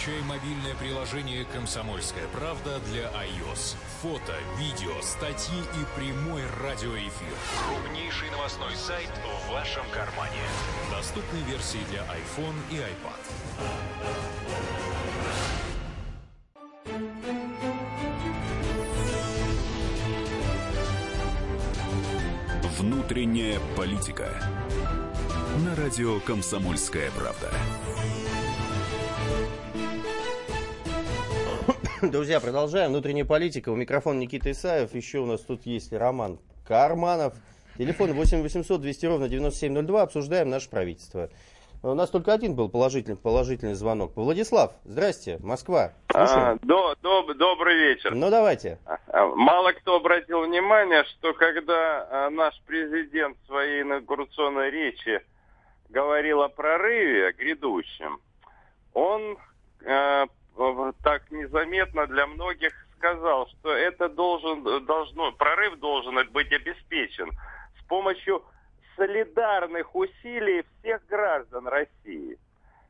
Скорее качай мобильное приложение «Комсомольская правда» для iOS. Фото, видео, статьи и прямой радиоэфир. Крупнейший новостной сайт в вашем кармане. Доступны версии для iPhone и iPad. Внутренняя политика. На радио «Комсомольская правда». Друзья, продолжаем. Внутренняя политика. У микрофона Никита Исаев. Еще у нас тут есть Роман Карманов. Телефон 8 800 200 ровно 9702. Обсуждаем наше правительство. У нас только один был положительный, положительный звонок. Владислав, здрасте, Москва. А, до, до, добрый вечер. Ну, давайте. А, мало кто обратил внимание, что когда а, наш президент в своей инаугурационной речи говорил о прорыве грядущем, он э, так незаметно для многих сказал, что это должен, должно, прорыв должен быть обеспечен с помощью солидарных усилий всех граждан России.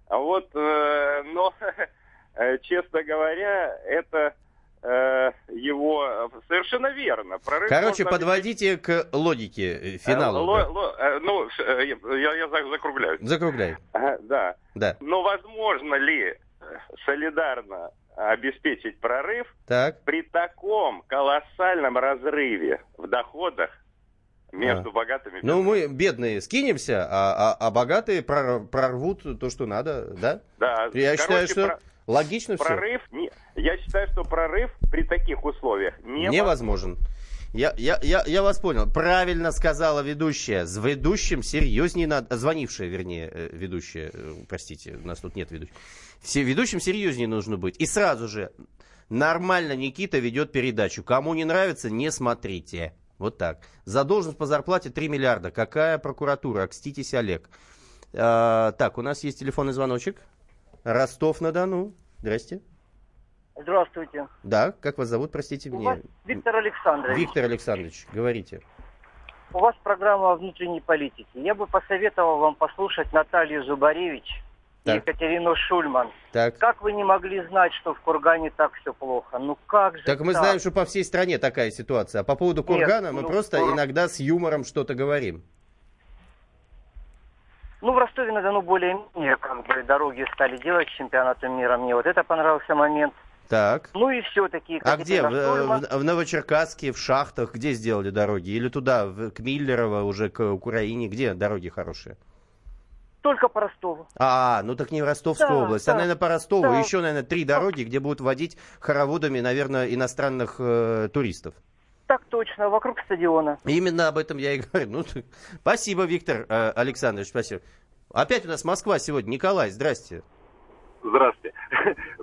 А вот, э, но, э, честно говоря, это э, его совершенно верно. Прорыв Короче, подводите быть... к логике э, финала. Ло, да. э, ну, э, я, я закругляю. Закругляй. Да. да. Но возможно ли солидарно обеспечить прорыв так. при таком колоссальном разрыве в доходах между а. богатыми. Ну, мы бедные скинемся, а, а, а богатые прорвут то, что надо, да? Да. Я Короче, считаю, что про... логично прорыв, все. Не... Я считаю, что прорыв при таких условиях невозможен. невозможен. Я, я, я, я вас понял. Правильно сказала ведущая. С ведущим серьезнее надо... Звонившая, вернее, э, ведущая. Э, простите, у нас тут нет ведущих. Ведущим серьезнее нужно быть. И сразу же нормально Никита ведет передачу. Кому не нравится, не смотрите. Вот так. Задолженность по зарплате 3 миллиарда. Какая прокуратура? Окститесь, Олег. А, так, у нас есть телефонный звоночек. Ростов-на-Дону. Здрасте. Здравствуйте. Да, как вас зовут, простите? Вас Виктор Александрович. Виктор Александрович, говорите. У вас программа о внутренней политике. Я бы посоветовал вам послушать Наталью Зубаревич так. Екатерину Шульман. Так. Как вы не могли знать, что в Кургане так все плохо? Ну как же Так мы так? знаем, что по всей стране такая ситуация. А по поводу Кургана Нет, мы ну, просто Кур... иногда с юмором что-то говорим. Ну, в Ростове-на-Дону более-менее как бы дороги стали делать чемпионатом мира. Мне вот это понравился момент. Так. Ну и все-таки... А где? В, в, в Новочеркасске, в шахтах, где сделали дороги? Или туда, в, к Миллерово, уже к Украине? Где дороги хорошие? Только по Ростову. А, ну так не в Ростовскую да, область, а, да, а, наверное, по Ростову. Да. Еще, наверное, три дороги, где будут водить хороводами, наверное, иностранных э, туристов. Так точно, вокруг стадиона. Именно об этом я и говорю. Ну, спасибо, Виктор э, Александрович, спасибо. Опять у нас Москва сегодня. Николай, здрасте. Здравствуйте.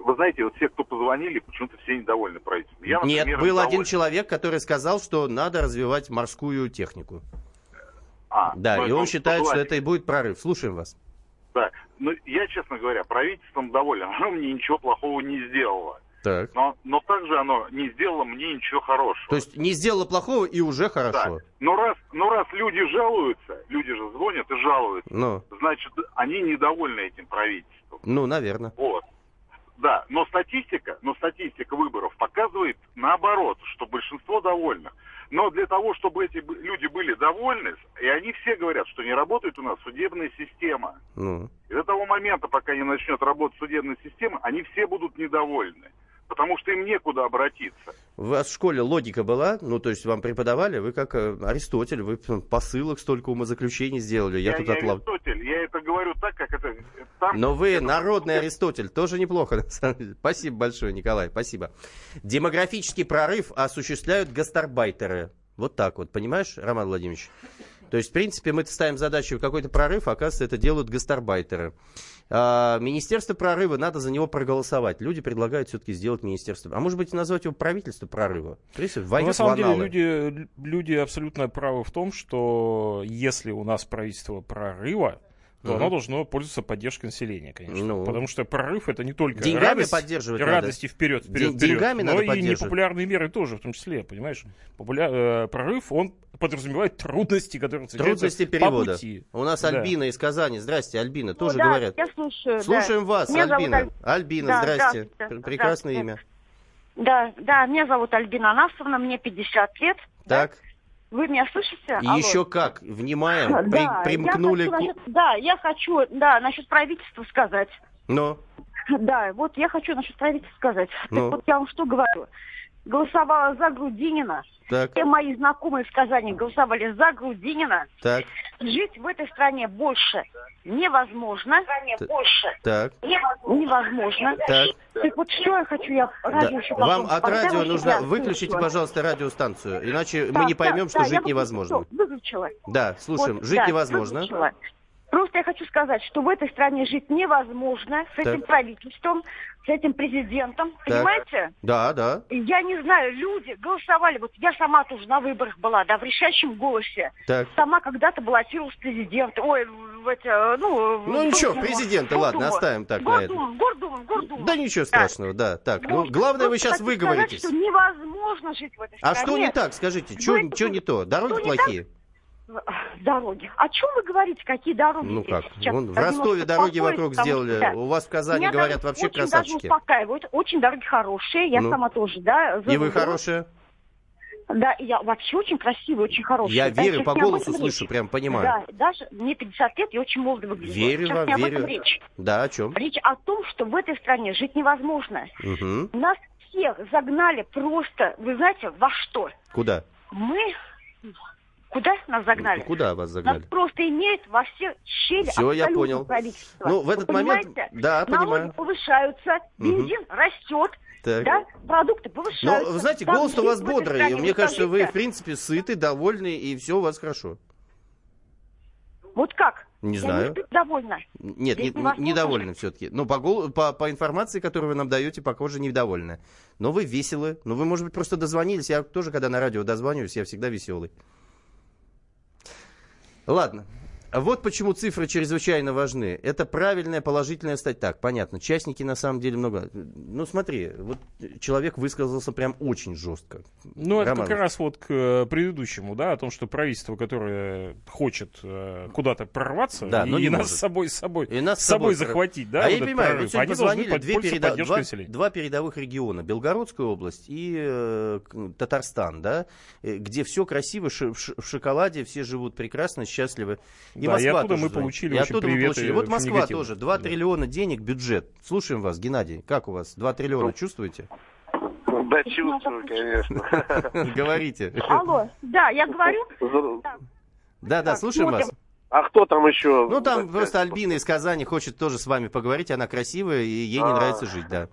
Вы знаете, вот все, кто позвонили, почему-то все недовольны правительством. Я, например, Нет, был недоволен. один человек, который сказал, что надо развивать морскую технику. А, да, и он считает, что это и будет прорыв. Слушаем вас. Да, ну я, честно говоря, правительством доволен. Оно мне ничего плохого не сделало. Так. Но, но также оно не сделало мне ничего хорошего. То есть не сделало плохого и уже хорошо. Да. Но раз, но раз люди жалуются, люди же звонят и жалуются, ну. значит, они недовольны этим правительством. Ну, наверное. Вот. Да, но статистика, но статистика выборов показывает наоборот, что большинство довольных. Но для того, чтобы эти люди были довольны, и они все говорят, что не работает у нас судебная система. Ну. И до того момента, пока не начнет работать судебная система, они все будут недовольны. Потому что им некуда обратиться. У вас в школе логика была? Ну, то есть вам преподавали? Вы как э, Аристотель, вы посылок столько умозаключений сделали. Я, я тут не отлав... Аристотель, я это говорю так, как это... Там, Но вы это... народный Аристотель, тоже неплохо. Спасибо большое, Николай, спасибо. Демографический прорыв осуществляют гастарбайтеры. Вот так вот, понимаешь, Роман Владимирович? То есть, в принципе, мы ставим задачу какой-то прорыв, а оказывается, это делают гастарбайтеры. А, Министерство прорыва, надо за него проголосовать. Люди предлагают все-таки сделать министерство. А может быть, назвать его правительство прорыва? Ну, на самом деле, люди, люди абсолютно правы в том, что если у нас правительство прорыва, то оно должно пользоваться поддержкой населения, конечно. Ну. Потому что прорыв это не только Деньгами радость, поддерживать радости надо. вперед, вперед, вперед, деньгами но надо и непопулярные меры тоже, в том числе, понимаешь? Популя- э, прорыв, он подразумевает трудности, которые Трудности по перевода. пути. У нас Да. Альбина из Казани. Здрасте, Альбина. Тоже да, говорят. Я слушаю. да. Слушаем вас, Меня зовут Альбина. Аль- Альбина, Да, здрасте. здравствуйте. Пр- Прекрасное Здравствуйте. имя. Да, да, меня зовут Альбина Анасовна, мне 50 лет. Так. Вы меня слышите? И Алло. еще как. Внимаем. При- Да, примкнули я хочу, насчет- да, я хочу, да, насчет правительства сказать. Но. Да, вот я хочу насчет правительства сказать. Ну. Так вот я вам что говорю. Голосовала за Грудинина. Так. Все мои знакомые в Казани голосовали за Грудинина. Так. Жить в этой стране больше невозможно. Т- больше Так. невозможно. Так. Так вот что я хочу, я Да. радио еще Вам от радио нужно... Выключите, слушаю. пожалуйста, радиостанцию. Иначе Да, мы не да, поймем, что да, жить невозможно. Выключила. Да, слушаем. Вот, Жить да, невозможно. выключила. Просто я хочу сказать, что в этой стране жить невозможно с этим Так. правительством, с этим президентом. Так. Понимаете? Да, да. Я не знаю, люди голосовали. Вот я сама тоже на выборах была, да, в решающем голосе. Так. Сама когда-то баллотировалась президент. Ой, в эти, ну... Ну ничего, президента, ладно, Госдуму. оставим так на это. Гордуму, Гордуму, Гордуму. Да ничего страшного, да. Так, ну главное, вы сейчас выговоритесь. Сказать, что невозможно жить в этой А стране. что не так, скажите? Что не то? Дороги плохие? Дороги. О чем вы говорите? Какие дороги? Ну как? сейчас? Вон в Ростове дороги вокруг сделали. что- У вас в Казани Меня говорят даже вообще очень даже красавчики. успокаивают. Очень дороги хорошие. Я Ну. сама тоже, да. за И вы хорошая? Да, я вообще очень красивая, очень хорошая. Я Да, верю, по голосу слышу, речь. прям понимаю. Да, даже мне 50 лет, я очень молодо выгляжу. Верю сейчас вам, не об верю. этом речь. Да, о чем? Речь о том, что в этой стране жить невозможно. Угу. Нас всех загнали просто, вы знаете, во что? Куда? Мы... Куда нас загнали? Куда вас Нас загнали? просто имеют во все щели Всё, я понял. правительство. Ну, в этот Вы момент- понимаете? да, Налоги понимаю. повышаются, Мгм. бензин растет, Так. да, продукты Но, повышаются. вы знаете, голос у вас бодрый. стране, Мне кажется, вы, в принципе, сыты, довольны, и все у вас хорошо. Вот как? Не Я знаю. не довольна. Нет, Здесь не- недовольны все-таки. Ну, по, гол- по, по информации, которую вы нам даете, похоже, недовольны. Но вы веселы. Ну, вы, может быть, просто дозвонились. Я тоже, когда на радио дозваниваюсь, я всегда веселый. Ладно. Вот почему цифры чрезвычайно важны. Это правильная, положительная стать. Так, понятно. Частники на самом деле много. Ну, смотри, вот человек высказался прям очень жестко. Ну, это Роман, как раз вот к э, предыдущему, да, о том, что правительство, которое хочет э, куда-то прорваться Да, и, но не и нас с собой, с собой, И нас с собой прор- захватить, да, А вот я понимаю, прорыв, они позвонили две, переда- два, населения. два передовых региона. Белгородская область и э, к- Татарстан, да, э, где все красиво, ши- в шоколаде, все живут прекрасно, счастливы. И Да, и Москва оттуда тоже мы звонит. получили И очень оттуда мы приветы получили. Вот Москва негативные. тоже. 2 Да. триллиона денег, бюджет. Слушаем вас, Геннадий. Как у вас? 2 триллиона чувствуете? Да, чувствую, конечно. Говорите. Алло, да, я говорю. Да, да, слушаем вас. А кто там еще? Ну, там просто Альбина из Казани хочет тоже с вами поговорить. Она красивая, и ей не А. нравится жить, да.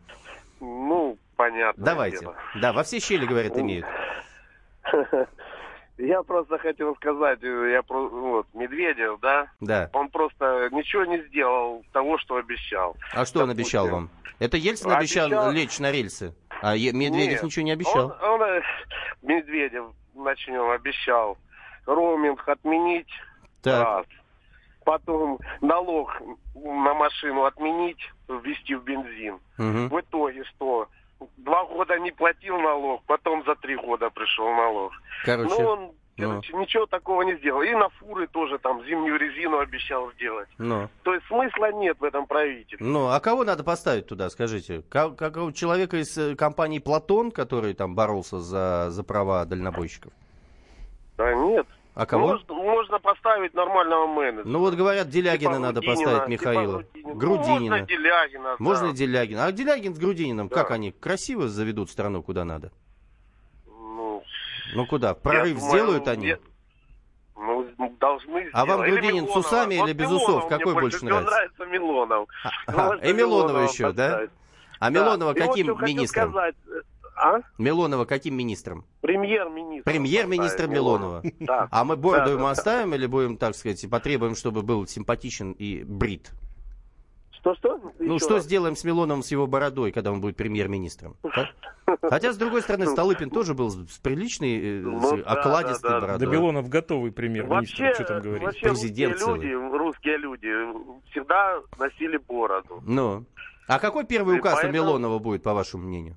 Ну, понятно. Давайте. Да, во все щели, говорят, имеют. Я просто хотел сказать, э, я про- вот, Медведев, да? Да. Он просто ничего не сделал того, что обещал. А что он обещал вам? Это Ельцин обещал, Обещал- лечь на рельсы, а Медведев Нет, ничего не обещал. Он, он, э, Медведев, начнем, обещал роуминг отменить. Так. Раз. Потом налог на машину отменить, ввести в бензин. Мгм. В итоге что? Два года не платил налог, потом за три года пришел налог. Короче, ну, он, ну. короче, ничего такого не сделал. И на фуры тоже там зимнюю резину обещал сделать. Ну, То есть смысла нет в этом правительстве. ну, а кого надо поставить туда, скажите? Как, какого человека из э, компании «Платон», который там боролся за, за права дальнобойщиков? Да нет. А кого? Можно поставить нормального менеджера. Ну вот говорят, Делягина Типа надо Грудинина, поставить, типа Михаила. Грудинина. Грудинина. Ну, можно Делягина, Можно да. Делягина. А Делягин с Грудининым, Да. как они красиво заведут страну куда надо? Ну, Ну куда? Прорыв думаю, сделают они? я- Ну, должны А вам сделать. Грудинин с Милонова. усами Вот или без Милонов усов? мне Какой больше нравится? нравится Милонов. А, Можно и Милонова Милонова еще, да? поставить. А Да. Милонова И вот каким хочу министром? сказать. А? Милонова каким министром? Премьер-министр. Премьер-министр Милонова. Да. А мы бороду Да, ему да, да. оставим или будем, так сказать, потребуем, чтобы был симпатичен и брит? Что-что? Ну, что раз. сделаем с Милоновым, с его бородой, когда он будет премьер-министром? Хотя, с другой стороны, Столыпин тоже был с приличной, э, Ну, окладистой да, да. бородой. Да Белонов готовый пример Вообще, что там говорить. вообще русские Президент целый. люди, русские люди всегда носили бороду. Ну. А какой первый указ поэтому- у Милонова будет, по вашему мнению?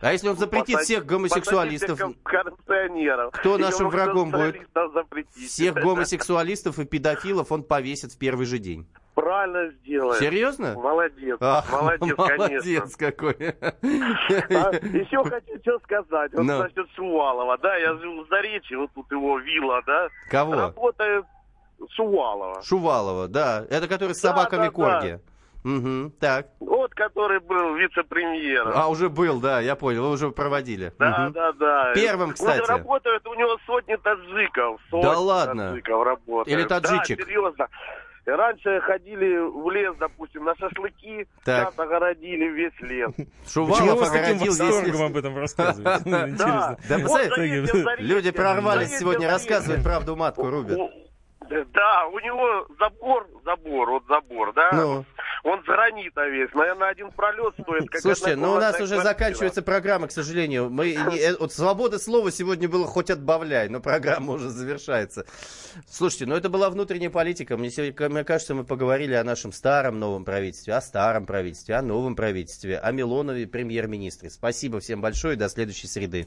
А если он запретит всех гомосексуалистов, кто нашим врагом будет? всех гомосексуалистов и педофилов он повесит в первый же день. Правильно сделает. Серьезно? Молодец, А, молодец, молодец конечно. какой. А, еще хочу что сказать. Вот Ну. насчет Шувалова, да, я живу в Заречье, вот тут его вилла, да. Кого? Работает Шувалова. Шувалова, да. Это который с Да, собаками да, Корги. Угу, так. Вот который был вице-премьером. А, уже был, да, я понял, вы уже проводили. Да, Мгм. да, да. Первым, кстати. Вот работают у него сотни таджиков. Сотни Да ладно? таджиков работают. Или таджичек? Да, серьезно. И раньше ходили в лес, допустим, на шашлыки, Так. сейчас огородили весь лес. Шувалов вы с таким огородил весь восторгом лес. об этом рассказываете? Ну, Интересно. Да, люди прорвались сегодня, рассказывают правду матку, рубят. Да, у него забор, забор, вот забор, да? Ну. Он с гранита весь. Наверное, один пролет стоит. Как Слушайте, ну у нас уже квартира. заканчивается программа, к сожалению. Мы не- э, вот свобода слова сегодня было хоть отбавляй, но программа уже завершается. Слушайте, ну это была внутренняя политика. Мне, сегодня, мне кажется, мы поговорили о нашем старом новом правительстве, о старом правительстве, о новом правительстве, о Милонове премьер-министре. Спасибо всем большое до следующей среды.